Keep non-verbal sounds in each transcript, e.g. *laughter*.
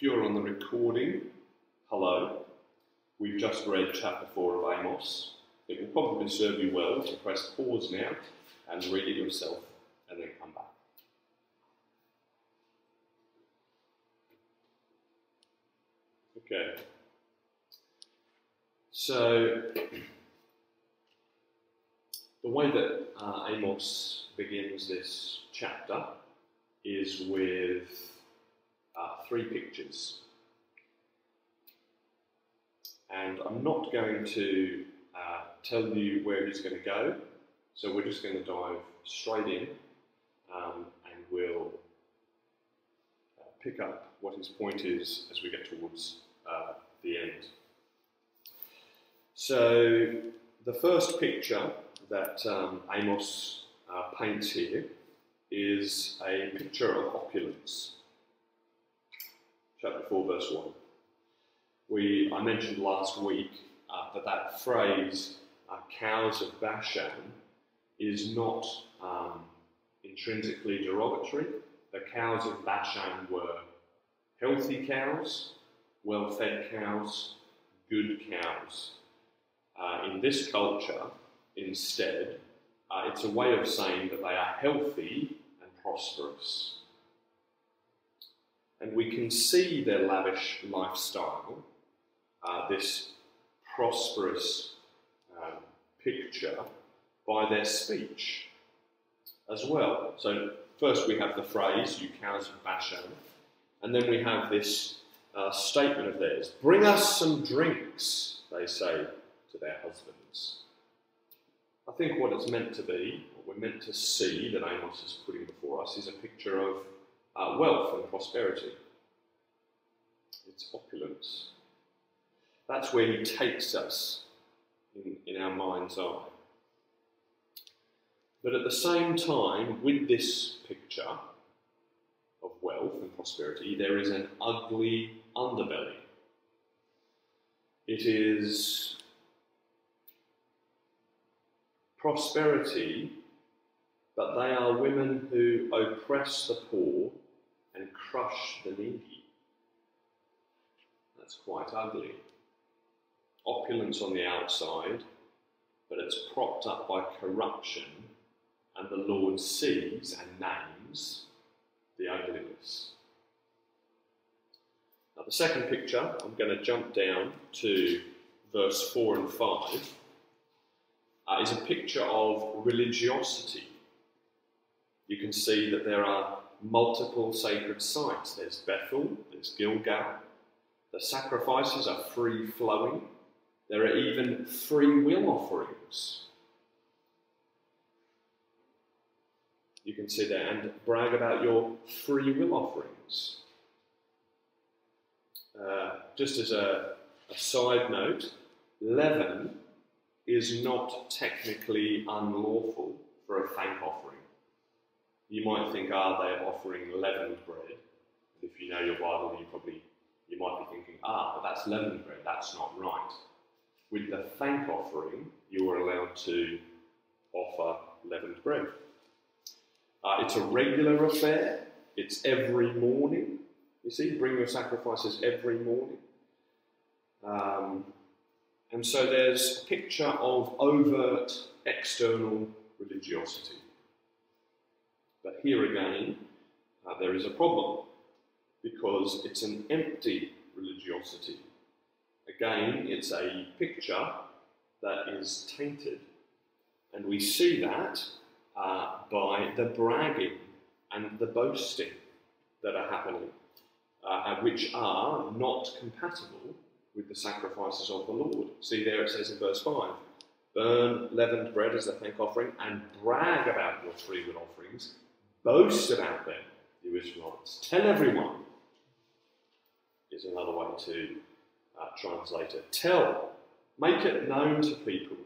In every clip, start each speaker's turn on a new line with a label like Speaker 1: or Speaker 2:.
Speaker 1: If you're on the recording, hello. We've just read chapter 4 of Amos. It will probably serve you well to press pause now and read it yourself and then come back. Okay. So, the way that uh, Amos begins this chapter is with uh, three pictures. And I'm not going to uh, tell you where he's going to go, so we're just going to dive straight in um, and we'll uh, pick up what his point is as we get towards uh, the end. So, the first picture that um, Amos uh, paints here is a picture of opulence. Chapter 4, verse 1. We, I mentioned last week uh, that that phrase, uh, cows of Bashan, is not um, intrinsically derogatory. The cows of Bashan were healthy cows, well fed cows, good cows. Uh, in this culture, instead, uh, it's a way of saying that they are healthy and prosperous. And we can see their lavish lifestyle, uh, this prosperous um, picture, by their speech as well. So, first we have the phrase, you cows of Bashan, and then we have this uh, statement of theirs Bring us some drinks, they say to their husbands. I think what it's meant to be, what we're meant to see that Amos is putting before us, is a picture of uh, wealth and prosperity. It's opulence. That's where he takes us in, in our mind's eye. But at the same time, with this picture of wealth and prosperity, there is an ugly underbelly. It is prosperity, but they are women who oppress the poor and crush the needy. That's quite ugly. Opulence on the outside, but it's propped up by corruption, and the Lord sees and names the ugliness. Now, the second picture, I'm going to jump down to verse 4 and 5 uh, is a picture of religiosity. You can see that there are multiple sacred sites. There's Bethel, there's Gilgal. The sacrifices are free flowing. There are even free will offerings. You can sit there and brag about your free will offerings. Uh, just as a, a side note, leaven is not technically unlawful for a thank offering. You might think, are they offering leavened bread? If you know your Bible, you probably you might be thinking, ah, but that's leavened bread. That's not right. With the thank offering, you are allowed to offer leavened bread. Uh, it's a regular affair. It's every morning. You see, bring your sacrifices every morning. Um, and so there's a picture of overt external religiosity. But here again, uh, there is a problem because it's an empty religiosity. Again, it's a picture that is tainted. And we see that uh, by the bragging and the boasting that are happening, uh, which are not compatible with the sacrifices of the Lord. See there it says in verse 5 Burn leavened bread as a thank offering and brag about your free will offerings. Boast about them, you Israelites. Tell everyone, is another way to uh, translate it. Tell, make it known to people.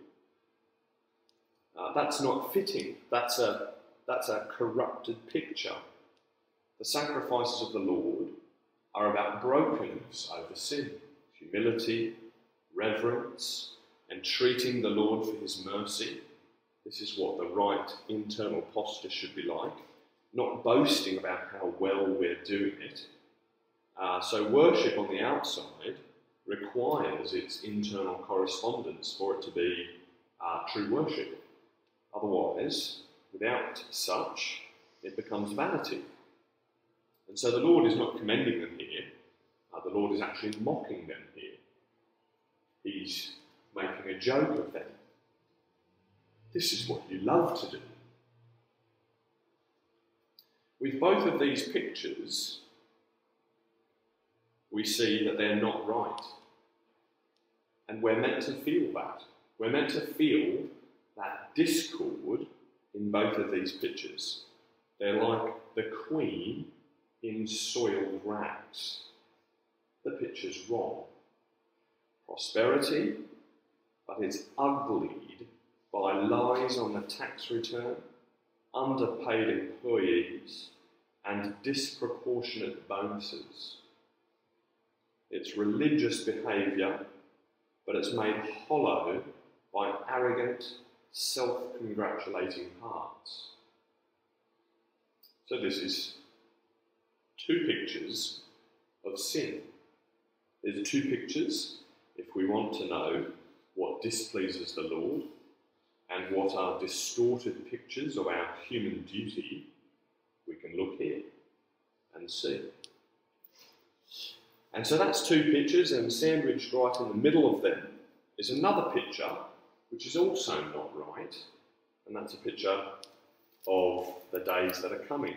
Speaker 1: Uh, that's not fitting. That's a, that's a corrupted picture. The sacrifices of the Lord are about brokenness over sin humility, reverence, and treating the Lord for his mercy. This is what the right internal posture should be like. Not boasting about how well we're doing it, Uh, so, worship on the outside requires its internal correspondence for it to be uh, true worship. Otherwise, without such, it becomes vanity. And so the Lord is not commending them here, uh, the Lord is actually mocking them here. He's making a joke of them. This is what you love to do. With both of these pictures, we see that they're not right. And we're meant to feel that. We're meant to feel that discord in both of these pictures. They're like the queen in soiled rags. The picture's wrong. Prosperity, but it's uglied by lies on the tax return, underpaid employees, and disproportionate bonuses. It's religious behaviour, but it's made hollow by arrogant, self congratulating hearts. So, this is two pictures of sin. There's two pictures if we want to know what displeases the Lord and what are distorted pictures of our human duty, we can look here and see. And so that's two pictures, and sandwiched right in the middle of them is another picture which is also not right, and that's a picture of the days that are coming.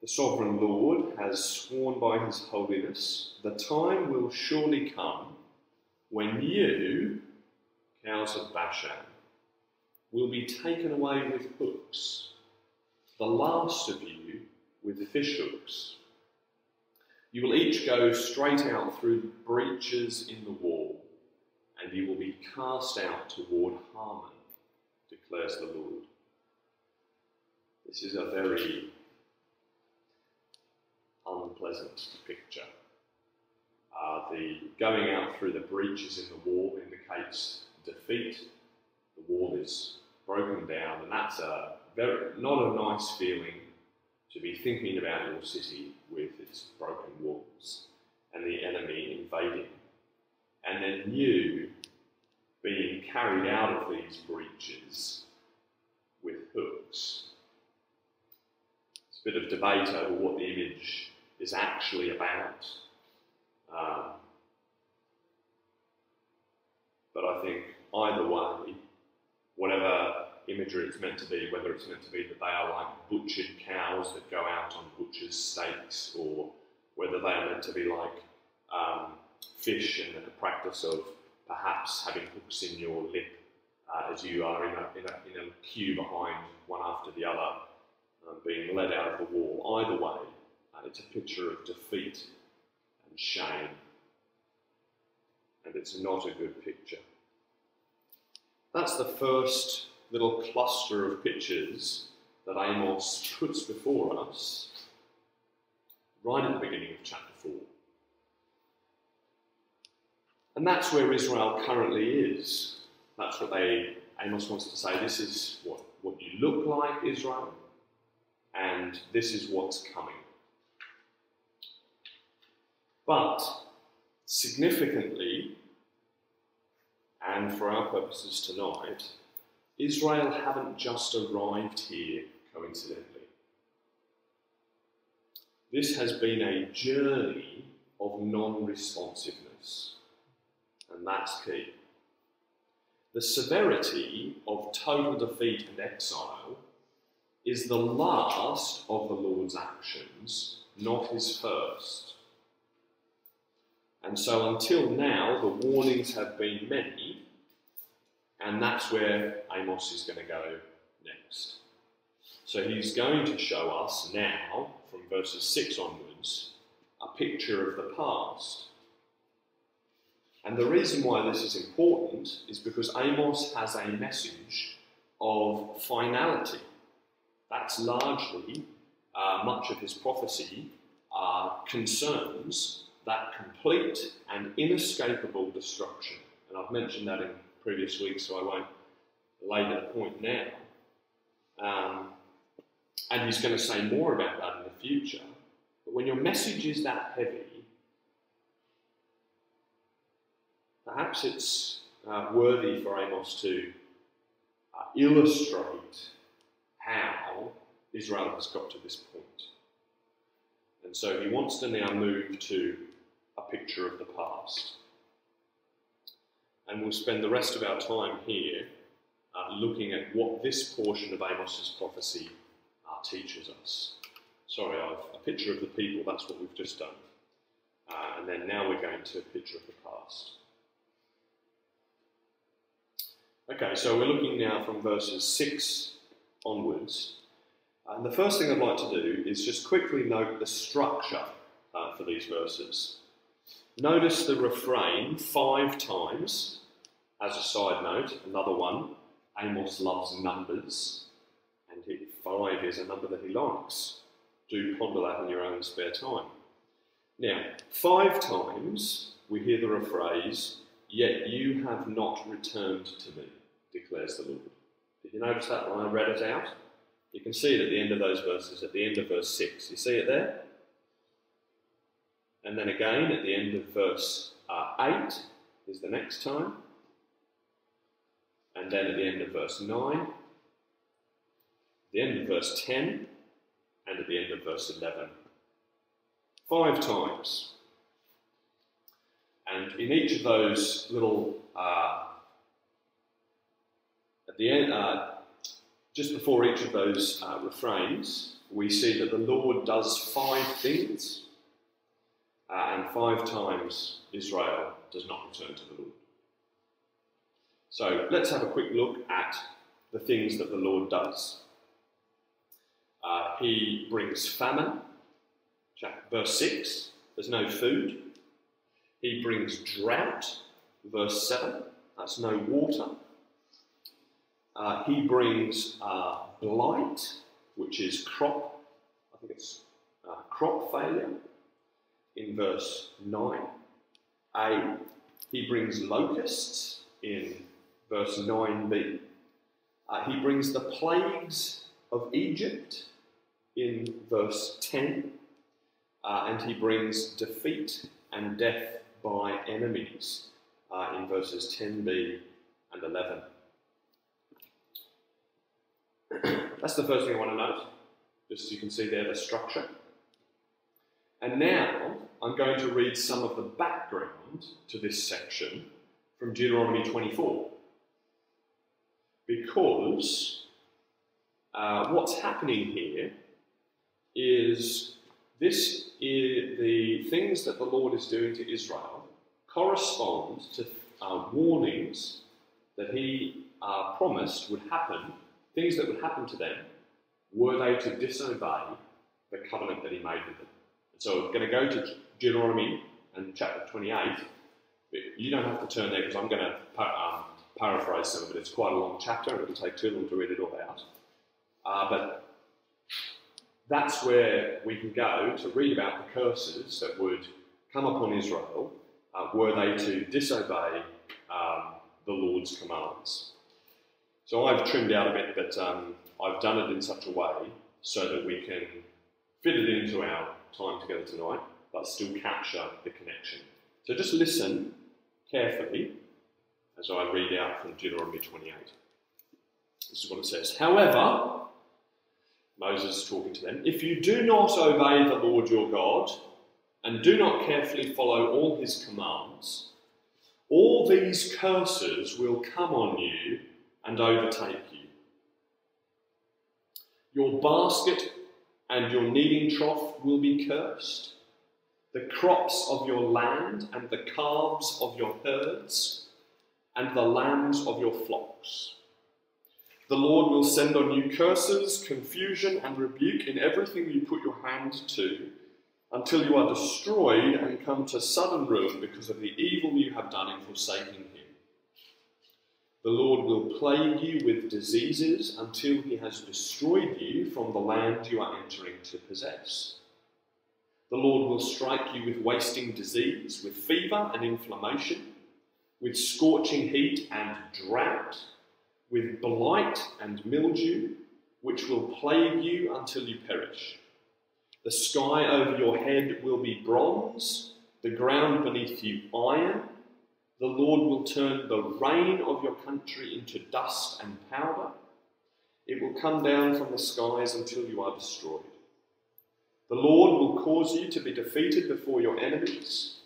Speaker 1: The sovereign Lord has sworn by his holiness, the time will surely come when you, cows of Bashan, will be taken away with hooks, the last of you with fish hooks. You will each go straight out through breaches in the wall, and you will be cast out toward Harmon, declares the Lord. This is a very unpleasant picture. Uh, the going out through the breaches in the wall indicates defeat. The wall is broken down, and that's a very not a nice feeling to be thinking about your city with its broken walls and the enemy invading, and then you being carried out of these breaches with hooks. It's a bit of debate over what the image is actually about. Um, but I think either way, whatever imagery it's meant to be, whether it's meant to be that they are like butchered cows that go out on butcher's stakes, or whether they are meant to be like um, fish and the practice of perhaps having hooks in your lip uh, as you are in a, in, a, in a queue behind one after the other, um, being led out of the wall. Either way, uh, it's a picture of defeat and shame, and it's not a good picture. That's the first little cluster of pictures that Amos puts before us right at the beginning of chapter 4. And that's where Israel currently is. That's what they, Amos wants to say. This is what, what you look like, Israel, and this is what's coming. But significantly, and for our purposes tonight, Israel haven't just arrived here coincidentally. This has been a journey of non responsiveness, and that's key. The severity of total defeat and exile is the last of the Lord's actions, not his first. And so until now, the warnings have been many, and that's where Amos is going to go next. So he's going to show us now, from verses 6 onwards, a picture of the past. And the reason why this is important is because Amos has a message of finality. That's largely uh, much of his prophecy uh, concerns that complete and inescapable destruction. And I've mentioned that in previous week, so I won't lay that point now. Um, and he's going to say more about that in the future. But when your message is that heavy, perhaps it's uh, worthy for Amos to uh, illustrate how Israel has got to this point. And so he wants to now move to a picture of the past. And we'll spend the rest of our time here uh, looking at what this portion of Amos's prophecy uh, teaches us. Sorry, I've a picture of the people, that's what we've just done. Uh, and then now we're going to a picture of the past. Okay, so we're looking now from verses 6 onwards. And the first thing I'd like to do is just quickly note the structure uh, for these verses. Notice the refrain five times. As a side note, another one, Amos loves numbers, and five is a number that he likes. Do ponder that in your own spare time. Now, five times we hear the phrase, Yet you have not returned to me, declares the Lord. Did you notice that when I read it out? You can see it at the end of those verses, at the end of verse 6. You see it there? And then again at the end of verse uh, 8 is the next time. And then at the end of verse 9, the end of verse 10, and at the end of verse 11. Five times. And in each of those little, uh, at the end, uh, just before each of those uh, refrains, we see that the Lord does five things, uh, and five times Israel does not return to the Lord. So let's have a quick look at the things that the Lord does. Uh, he brings famine, verse 6, there's no food. He brings drought, verse 7, that's no water. Uh, he brings uh, blight, which is crop, I think it's uh, crop failure, in verse 9. A, he brings locusts in verse 9b. Uh, he brings the plagues of Egypt in verse 10. Uh, and he brings defeat and death by enemies uh, in verses 10b and 11. *clears throat* That's the first thing I want to note, just so you can see there the structure. And now I'm going to read some of the background to this section from Deuteronomy 24. Because uh, what's happening here is this is the things that the Lord is doing to Israel correspond to uh, warnings that He uh, promised would happen things that would happen to them were they to disobey the covenant that he made with them. So we're going to go to Deuteronomy and chapter 28. You don't have to turn there because I'm going to um, paraphrase some of it. It's quite a long chapter and it'll take too long to read it all out. Uh, but that's where we can go to read about the curses that would come upon Israel uh, were they to disobey um, the Lord's commands. So I've trimmed out a bit, but um, I've done it in such a way so that we can fit it into our time together tonight, but still capture the connection. So just listen carefully as I read out from Deuteronomy 28. This is what it says. However, Moses is talking to them, if you do not obey the Lord your God and do not carefully follow all his commands, all these curses will come on you and overtake you. Your basket and your kneading trough will be cursed. The crops of your land and the calves of your herds and the lambs of your flocks. The Lord will send on you curses, confusion, and rebuke in everything you put your hand to, until you are destroyed and come to sudden ruin because of the evil you have done in forsaking Him. The Lord will plague you with diseases until he has destroyed you from the land you are entering to possess. The Lord will strike you with wasting disease, with fever and inflammation, with scorching heat and drought, with blight and mildew, which will plague you until you perish. The sky over your head will be bronze, the ground beneath you iron. The Lord will turn the rain of your country into dust and powder. It will come down from the skies until you are destroyed. The Lord will cause you to be defeated before your enemies.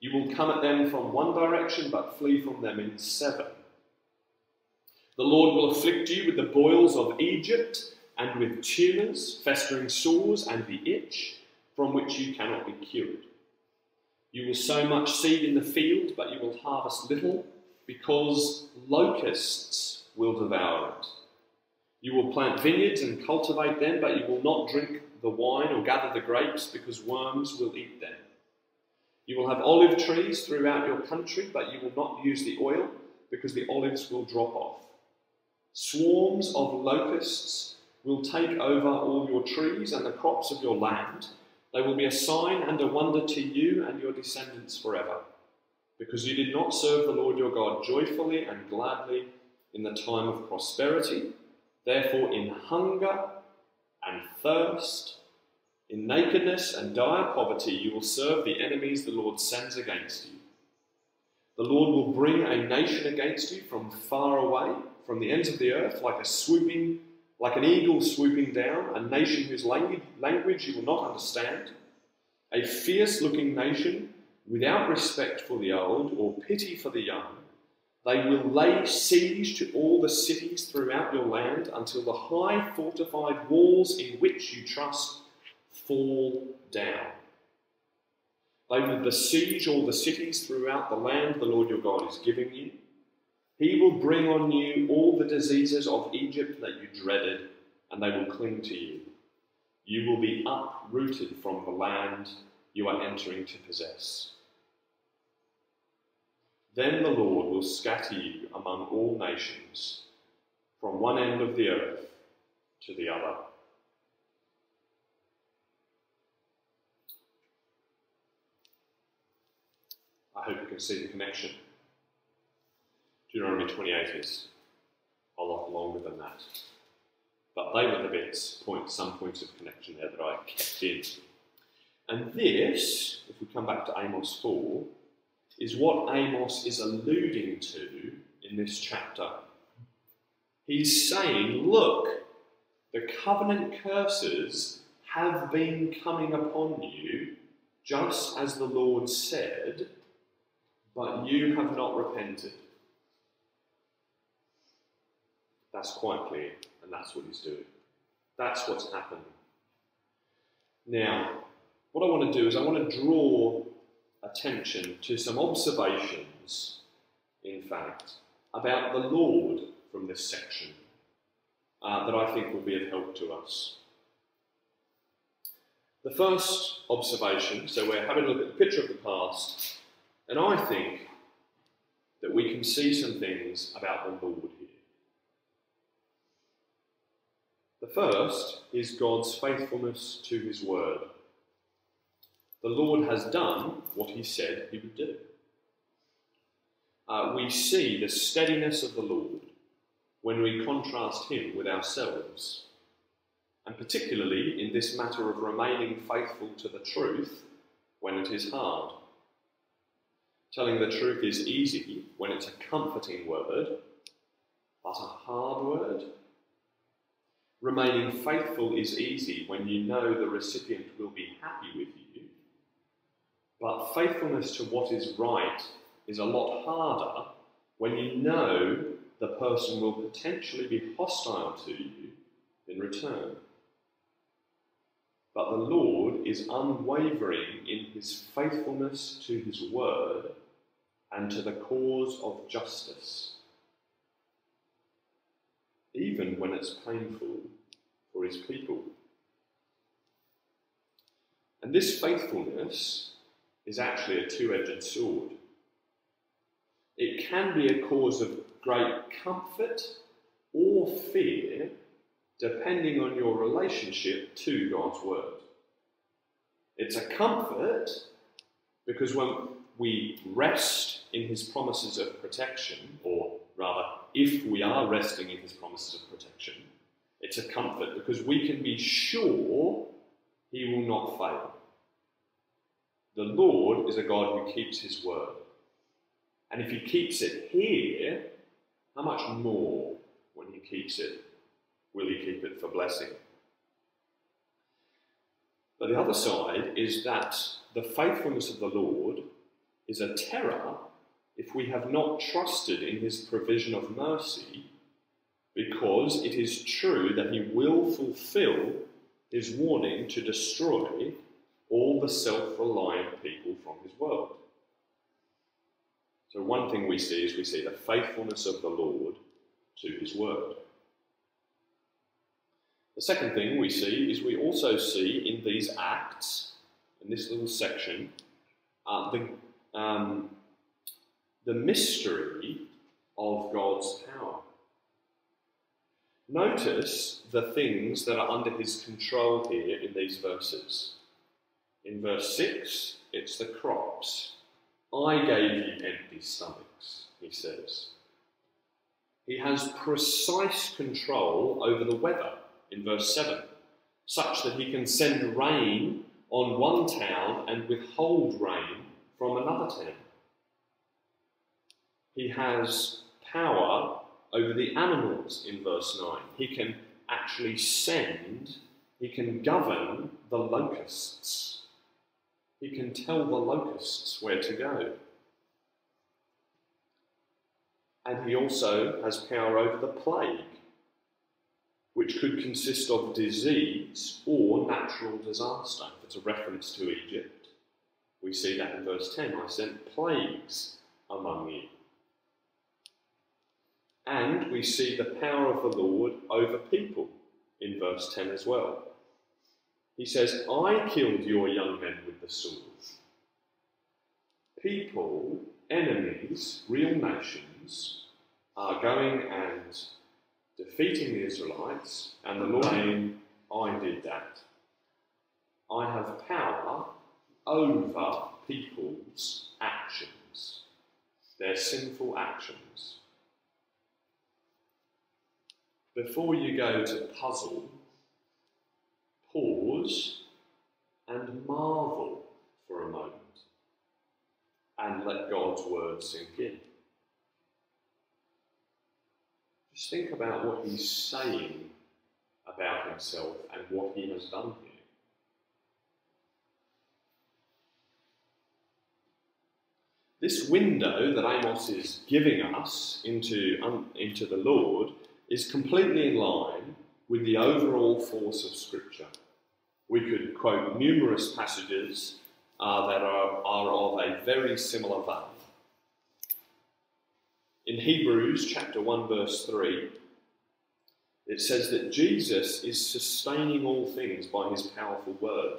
Speaker 1: You will come at them from one direction, but flee from them in seven. The Lord will afflict you with the boils of Egypt and with tumours, festering sores, and the itch, from which you cannot be cured. You will sow much seed in the field, but you will harvest little, because locusts will devour it. You will plant vineyards and cultivate them, but you will not drink the wine or gather the grapes, because worms will eat them. You will have olive trees throughout your country, but you will not use the oil, because the olives will drop off. Swarms of locusts will take over all your trees and the crops of your land. They will be a sign and a wonder to you and your descendants forever, because you did not serve the Lord your God joyfully and gladly in the time of prosperity. Therefore, in hunger and thirst, in nakedness and dire poverty, you will serve the enemies the Lord sends against you. The Lord will bring a nation against you from far away, from the ends of the earth, like a swooping like an eagle swooping down, a nation whose language you will not understand, a fierce looking nation without respect for the old or pity for the young. They will lay siege to all the cities throughout your land until the high fortified walls in which you trust fall down. They will besiege all the cities throughout the land the Lord your God is giving you. He will bring on you all the diseases of Egypt that you dreaded, and they will cling to you. You will be uprooted from the land you are entering to possess. Then the Lord will scatter you among all nations, from one end of the earth to the other. I hope you can see the connection. Deuteronomy 28 is a lot longer than that. But they were the bits, point, some points of connection there that I kept in. And this, if we come back to Amos 4, is what Amos is alluding to in this chapter. He's saying, look, the covenant curses have been coming upon you, just as the Lord said, but you have not repented. That's quite clear, and that's what he's doing. That's what's happening. Now, what I want to do is I want to draw attention to some observations, in fact, about the Lord from this section uh, that I think will be of help to us. The first observation, so we're having a look at the picture of the past, and I think that we can see some things about the Lord here. The first is God's faithfulness to his word. The Lord has done what he said he would do. Uh, we see the steadiness of the Lord when we contrast him with ourselves, and particularly in this matter of remaining faithful to the truth when it is hard. Telling the truth is easy when it's a comforting word, but a hard word Remaining faithful is easy when you know the recipient will be happy with you. But faithfulness to what is right is a lot harder when you know the person will potentially be hostile to you in return. But the Lord is unwavering in his faithfulness to his word and to the cause of justice even when it's painful for his people. And this faithfulness is actually a two edged sword. It can be a cause of great comfort or fear, depending on your relationship to God's Word. It's a comfort because when we rest in His promises of protection, or rather, if we are resting in his promises of protection, it's a comfort because we can be sure he will not fail. The Lord is a God who keeps his word. And if he keeps it here, how much more when he keeps it will he keep it for blessing? But the other side is that the faithfulness of the Lord is a terror if we have not trusted in his provision of mercy, because it is true that he will fulfill his warning to destroy all the self reliant people from his world. So, one thing we see is we see the faithfulness of the Lord to his word. The second thing we see is we also see in these acts, in this little section, uh, the, um, the mystery of God's power. Notice the things that are under his control here in these verses. In verse 6, it's the crops. I gave you empty stomachs, he says. He has precise control over the weather in verse 7, such that he can send rain on one town and withhold rain from another town. He has power over the animals in verse 9. He can actually send, he can govern the locusts. He can tell the locusts where to go. And he also has power over the plague, which could consist of disease or natural disaster. It's a reference to Egypt. We see that in verse 10 I sent plagues among you. And we see the power of the Lord over people in verse 10 as well. He says, I killed your young men with the sword. People, enemies, real nations, are going and defeating the Israelites, and the Lord saying, I did that. I have power over people's actions, their sinful actions. Before you go to puzzle, pause and marvel for a moment and let God's word sink in. Just think about what he's saying about himself and what he has done here. This window that Amos is giving us into, um, into the Lord is completely in line with the overall force of Scripture. We could quote numerous passages uh, that are, are of a very similar vein. In Hebrews chapter 1, verse 3, it says that Jesus is sustaining all things by his powerful word.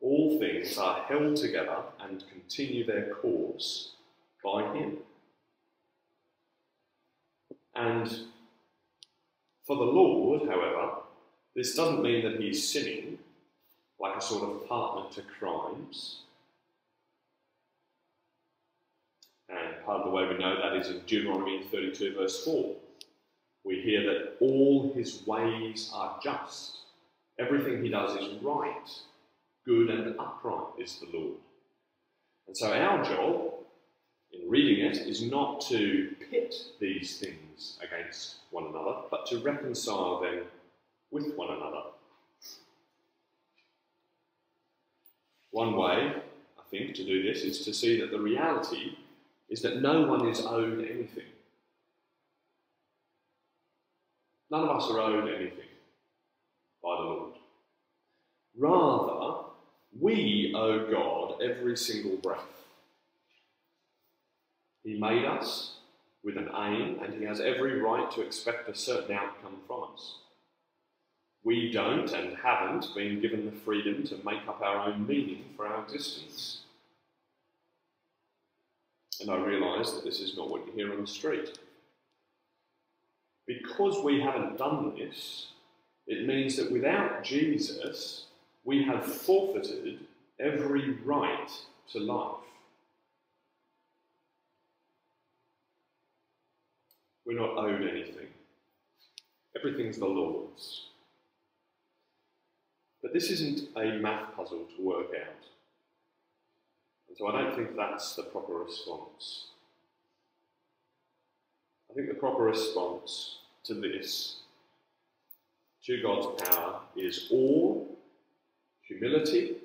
Speaker 1: All things are held together and continue their course by him. And for the Lord, however, this doesn't mean that he's sinning like a sort of partner to crimes. And part of the way we know that is in Deuteronomy 32, verse 4. We hear that all his ways are just. Everything he does is right, good and upright is the Lord. And so our job in reading it is not to pit these things against one another, but to reconcile them with one another. One way, I think, to do this is to see that the reality is that no one is owed anything. None of us are owed anything by the Lord. Rather, we owe God every single breath. He made us with an aim, and He has every right to expect a certain outcome from us. We don't and haven't been given the freedom to make up our own meaning for our existence. And I realise that this is not what you hear on the street. Because we haven't done this, it means that without Jesus, we have forfeited every right to life. We're not owed anything. Everything's the Lord's. But this isn't a math puzzle to work out. And so I don't think that's the proper response. I think the proper response to this, to God's power, is awe, humility,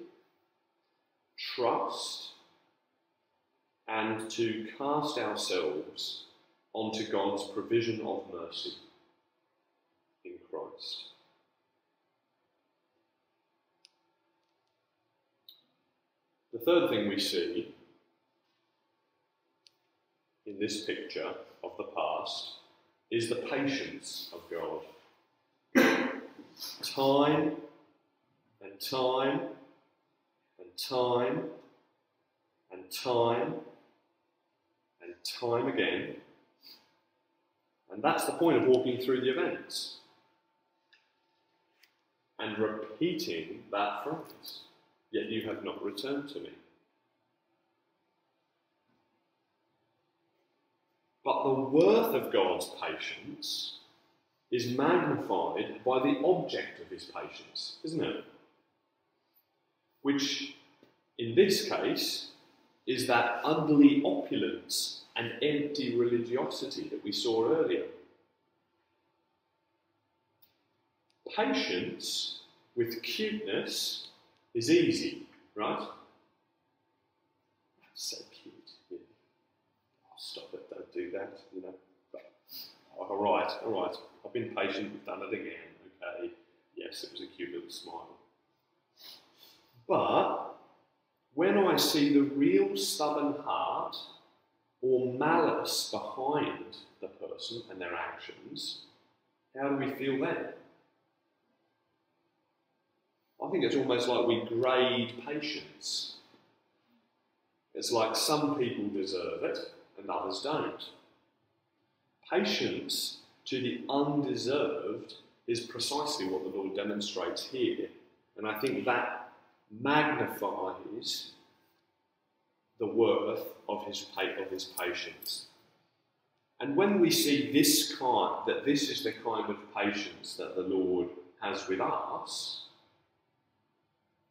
Speaker 1: trust, and to cast ourselves onto God's provision of mercy in Christ. The third thing we see in this picture of the past is the patience of God. time and time and time and time and time again. And that's the point of walking through the events and repeating that phrase yet you have not returned to me. But the worth of God's patience is magnified by the object of his patience, isn't it? Which, in this case, is that ugly opulence and empty religiosity that we saw earlier. Patience with cuteness is easy, right? That's so cute. Yeah. Oh, stop it, don't do that, you know. But, all right, all right. I've been patient, we've done it again, okay. Yes, it was a cute little smile. But when I see the real stubborn heart or malice behind the person and their actions, how do we feel then? I think it's almost like we grade patience. It's like some people deserve it and others don't. Patience to the undeserved is precisely what the Lord demonstrates here. And I think that magnifies the worth of his, of his patience. And when we see this kind, that this is the kind of patience that the Lord has with us,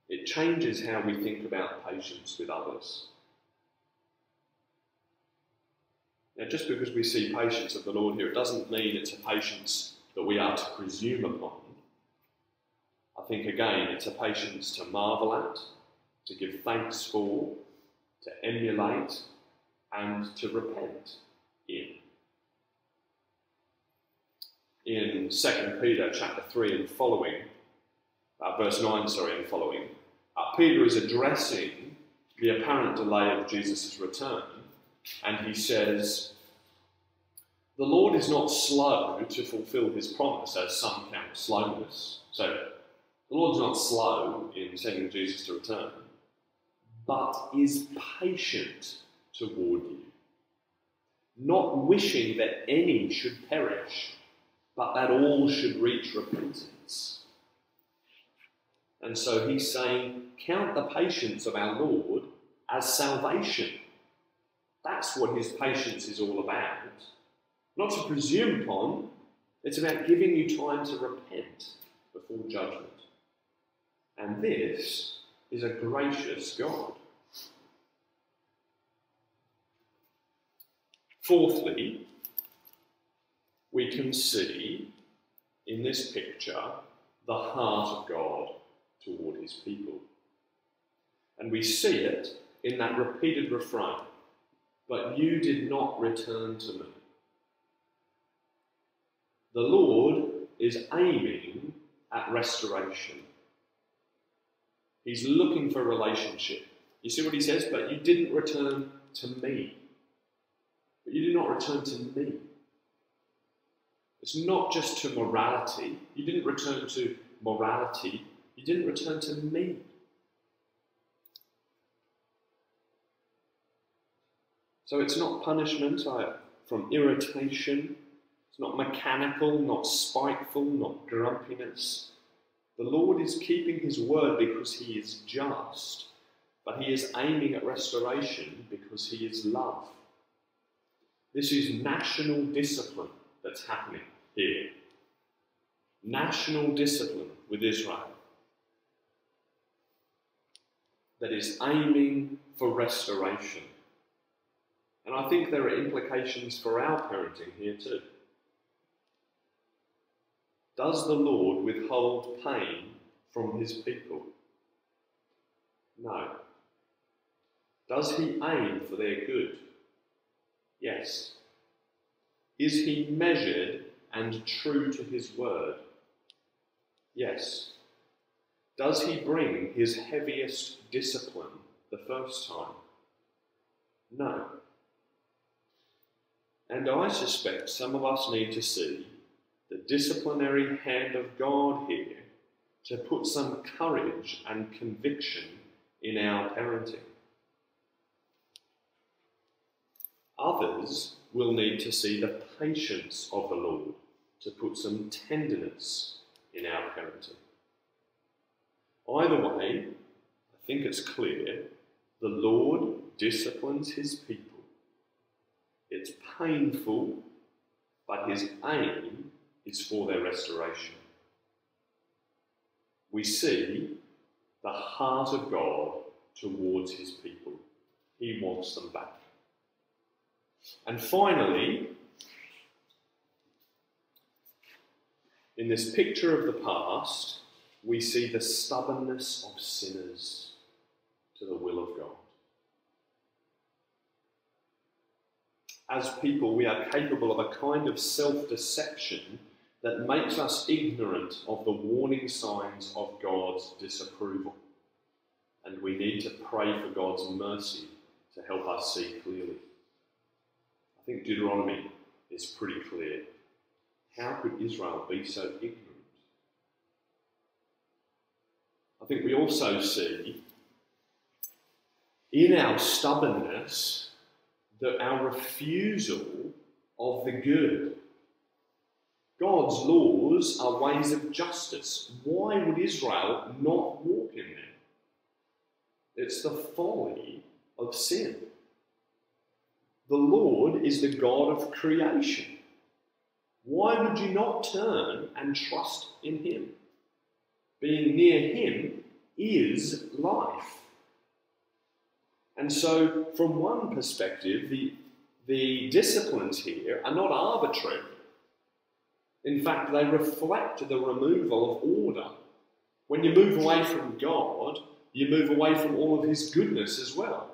Speaker 1: it changes how we think about patience with others. Now, just because we see patience of the Lord here, it doesn't mean it's a patience that we are to presume upon. I think, again, it's a patience to marvel at, to give thanks for, to emulate, and to repent in. In 2 Peter chapter 3 and following, uh, verse 9, sorry, and following, uh, Peter is addressing the apparent delay of Jesus' return, and he says, The Lord is not slow to fulfill his promise, as some count slowness. So, the Lord's not slow in sending Jesus to return, but is patient toward you, not wishing that any should perish, but that all should reach repentance. And so he's saying, count the patience of our Lord as salvation. That's what his patience is all about. Not to presume upon, it's about giving you time to repent before judgment. And this is a gracious God. Fourthly, we can see in this picture the heart of God toward his people. And we see it in that repeated refrain But you did not return to me. The Lord is aiming at restoration. He's looking for relationship. You see what he says? But you didn't return to me. But you did not return to me. It's not just to morality. You didn't return to morality. You didn't return to me. So it's not punishment from irritation. It's not mechanical, not spiteful, not grumpiness. The Lord is keeping his word because he is just, but he is aiming at restoration because he is love. This is national discipline that's happening here. National discipline with Israel. that is aiming for restoration. And I think there are implications for our parenting here too. Does the Lord withhold pain from his people? No. Does he aim for their good? Yes. Is he measured and true to his word? Yes. Does he bring his heaviest discipline the first time? No. And I suspect some of us need to see the disciplinary hand of God here to put some courage and conviction in our parenting. Others will need to see the patience of the Lord to put some tenderness in our parenting. Either way, I think it's clear the Lord disciplines his people. It's painful, but his aim is for their restoration. We see the heart of God towards his people. He wants them back. And finally, in this picture of the past, we see the stubbornness of sinners to the will of God. As people, we are capable of a kind of self deception that makes us ignorant of the warning signs of God's disapproval. And we need to pray for God's mercy to help us see clearly. I think Deuteronomy is pretty clear. How could Israel be so ignorant? I think we also see in our stubbornness that our refusal of the good. God's laws are ways of justice. Why would Israel not walk in them? It's the folly of sin. The Lord is the God of creation. Why would you not turn and trust in Him? Being near Him is life. And so, from one perspective, the, the disciplines here are not arbitrary. In fact, they reflect the removal of order. When you move away from God, you move away from all of His goodness as well.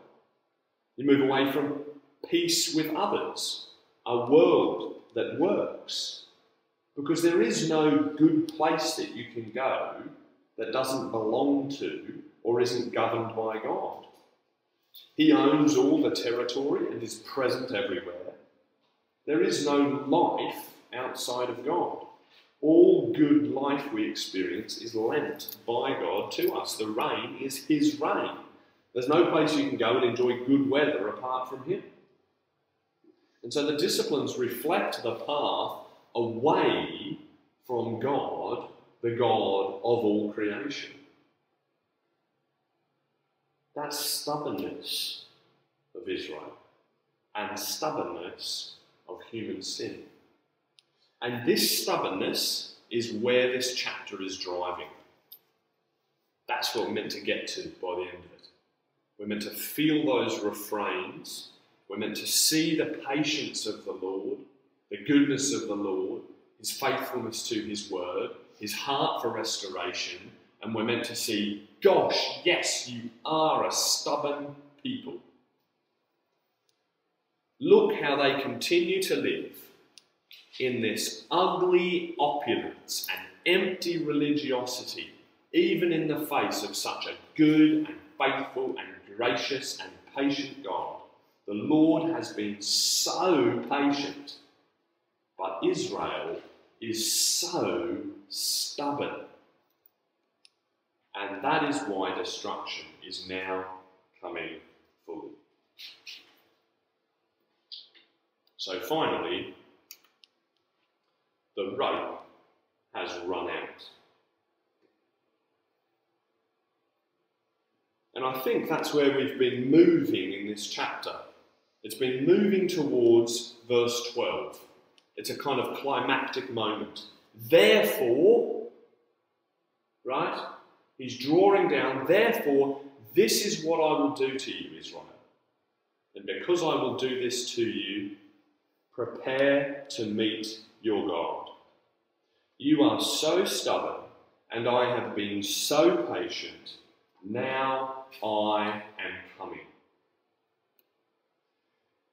Speaker 1: You move away from peace with others, a world that works. Because there is no good place that you can go that doesn't belong to or isn't governed by God. He owns all the territory and is present everywhere. There is no life outside of God. All good life we experience is lent by God to us. The rain is His rain. There's no place you can go and enjoy good weather apart from Him. And so the disciplines reflect the path away from God, the God of all creation. That's stubbornness of Israel and stubbornness of human sin. And this stubbornness is where this chapter is driving. That's what we're meant to get to by the end of it. We're meant to feel those refrains we're meant to see the patience of the Lord, the goodness of the Lord, his faithfulness to his word, his heart for restoration, and we're meant to see, gosh, yes, you are a stubborn people. Look how they continue to live in this ugly opulence and empty religiosity, even in the face of such a good and faithful and gracious and patient God. The Lord has been so patient, but Israel is so stubborn. And that is why destruction is now coming fully. So finally, the rope has run out. And I think that's where we've been moving in this chapter. It's been moving towards verse 12. It's a kind of climactic moment. Therefore, right? He's drawing down, therefore, This is what I will do to you, Israel. And because I will do this to you, prepare to meet your God. You are so stubborn, and I have been so patient. Now I am coming.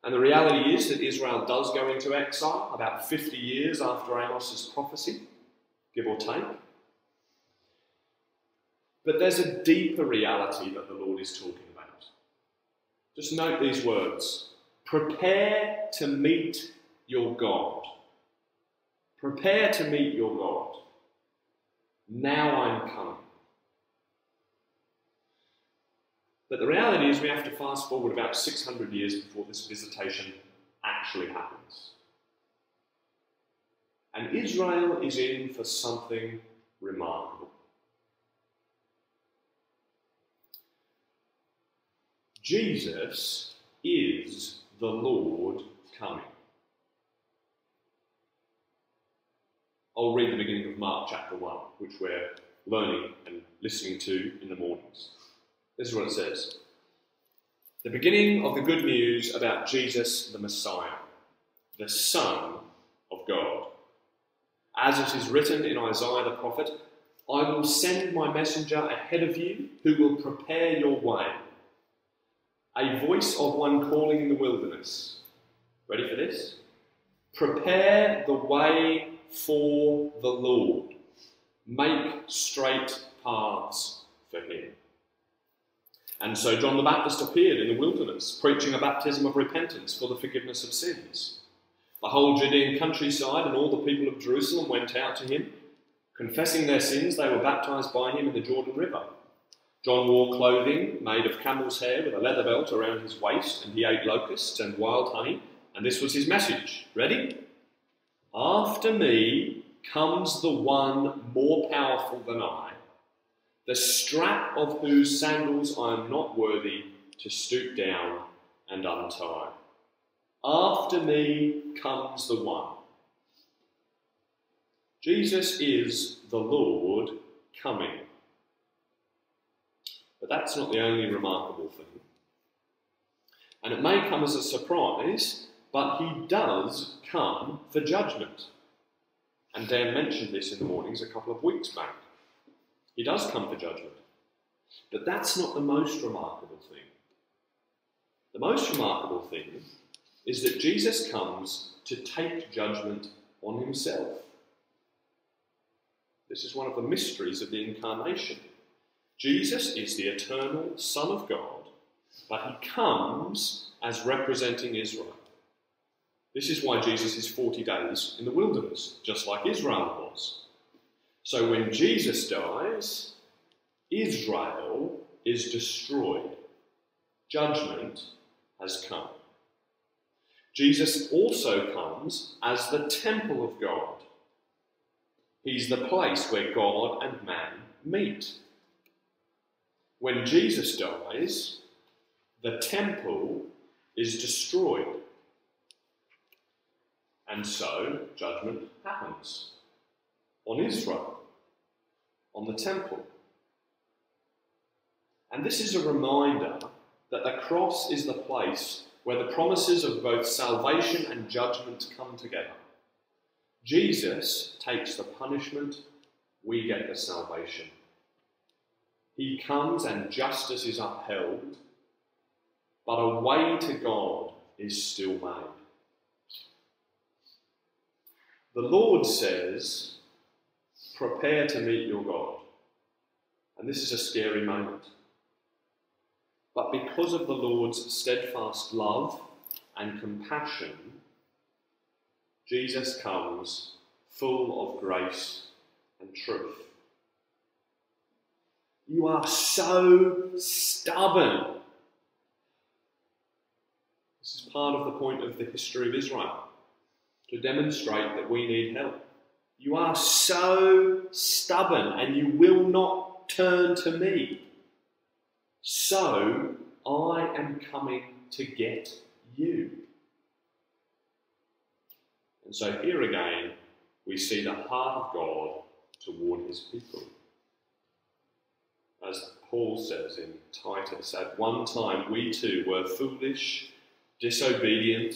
Speaker 1: And the reality is that Israel does go into exile about 50 years after Amos's prophecy, give or take. But there's a deeper reality that the Lord is talking about. Just note these words prepare to meet your God. Prepare to meet your God. Now I'm coming. But the reality is, we have to fast forward about 600 years before this visitation actually happens. And Israel is in for something remarkable. Jesus is the Lord coming. I'll read the beginning of Mark chapter 1, which we're learning and listening to in the mornings. This is what it says The beginning of the good news about Jesus the Messiah, the Son of God. As it is written in Isaiah the prophet, I will send my messenger ahead of you who will prepare your way a voice of one calling in the wilderness. Ready for this? Prepare the way for the Lord. Make straight paths for him. And so John the Baptist appeared in the wilderness, preaching a baptism of repentance for the forgiveness of sins. The whole Judean countryside and all the people of Jerusalem went out to him. Confessing their sins, they were baptized by him in the Jordan River. John wore clothing made of camel's hair with a leather belt around his waist, and he ate locusts and wild honey, and this was his message. Ready? After me comes the one more powerful than I, the strap of whose sandals I am not worthy to stoop down and untie. After me comes the one. Jesus is the Lord coming. But that's not the only remarkable thing. And it may come as a surprise, but he does come for judgment. And Dan mentioned this in the mornings a couple of weeks back. He does come for judgment. But that's not the most remarkable thing. The most remarkable thing is that Jesus comes to take judgment on himself. This is one of the mysteries of the incarnation. Jesus is the eternal Son of God, but he comes as representing Israel. This is why Jesus is 40 days in the wilderness, just like Israel was. So when Jesus dies, Israel is destroyed. Judgment has come. Jesus also comes as the temple of God. He's the place where God and man meet. When Jesus dies, the temple is destroyed. And so judgment happens on Israel, on the temple. And this is a reminder that the cross is the place where the promises of both salvation and judgment come together. Jesus takes the punishment, we get the salvation. He comes and justice is upheld, but a way to God is still made. The Lord says, Prepare to meet your God. And this is a scary moment. But because of the Lord's steadfast love and compassion, Jesus comes full of grace and truth. You are so stubborn. This is part of the point of the history of Israel to demonstrate that we need help. You are so stubborn and you will not turn to me. So I am coming to get you. And so here again, we see the heart of God toward his people. As Paul says in Titus, at one time we too were foolish, disobedient,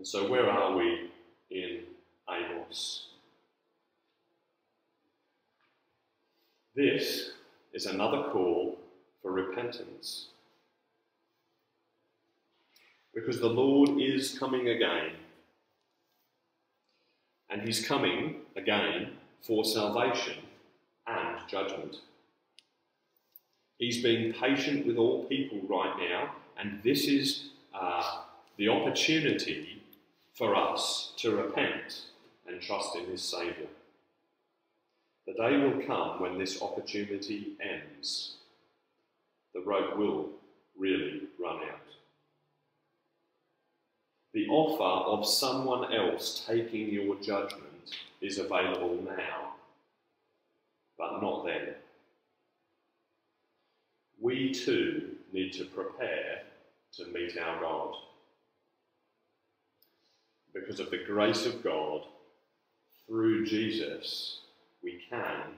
Speaker 1: And so, where are we in Amos? This is another call for repentance. Because the Lord is coming again. And He's coming again for salvation and judgment. He's being patient with all people right now, and this is uh, the opportunity for us to repent and trust in His Saviour. The day will come when this opportunity ends. The rope will really run out. The offer of someone else taking your judgment is available now, but not then. We too need to prepare to meet our God. Because of the grace of God, through Jesus, we can,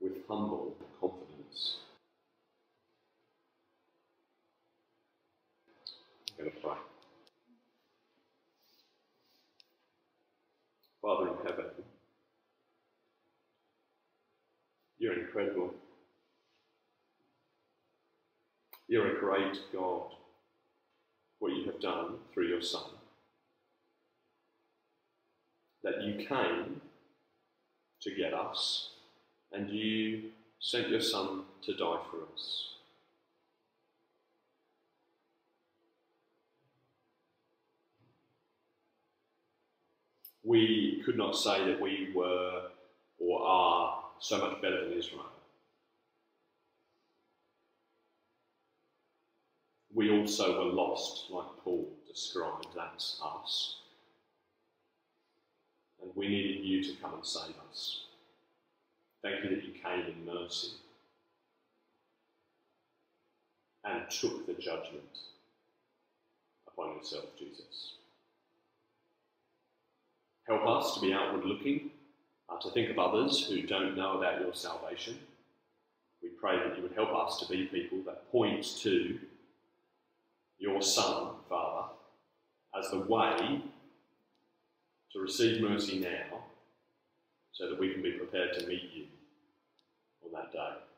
Speaker 1: with humble confidence. I'm going to pray. Father in heaven, you're incredible. You're a great God. What you have done through your Son. That you came to get us, and you sent your Son to die for us. We could not say that we were or are so much better than Israel. We also were lost, like Paul described, that's us and we needed you to come and save us. Thank you that you came in mercy and took the judgment upon yourself, Jesus. Help us to be outward looking, uh, to think of others who don't know about your salvation. We pray that you would help us to be people that point to your Son, Father, as the way to receive mercy now so that we can be prepared to meet you on that day.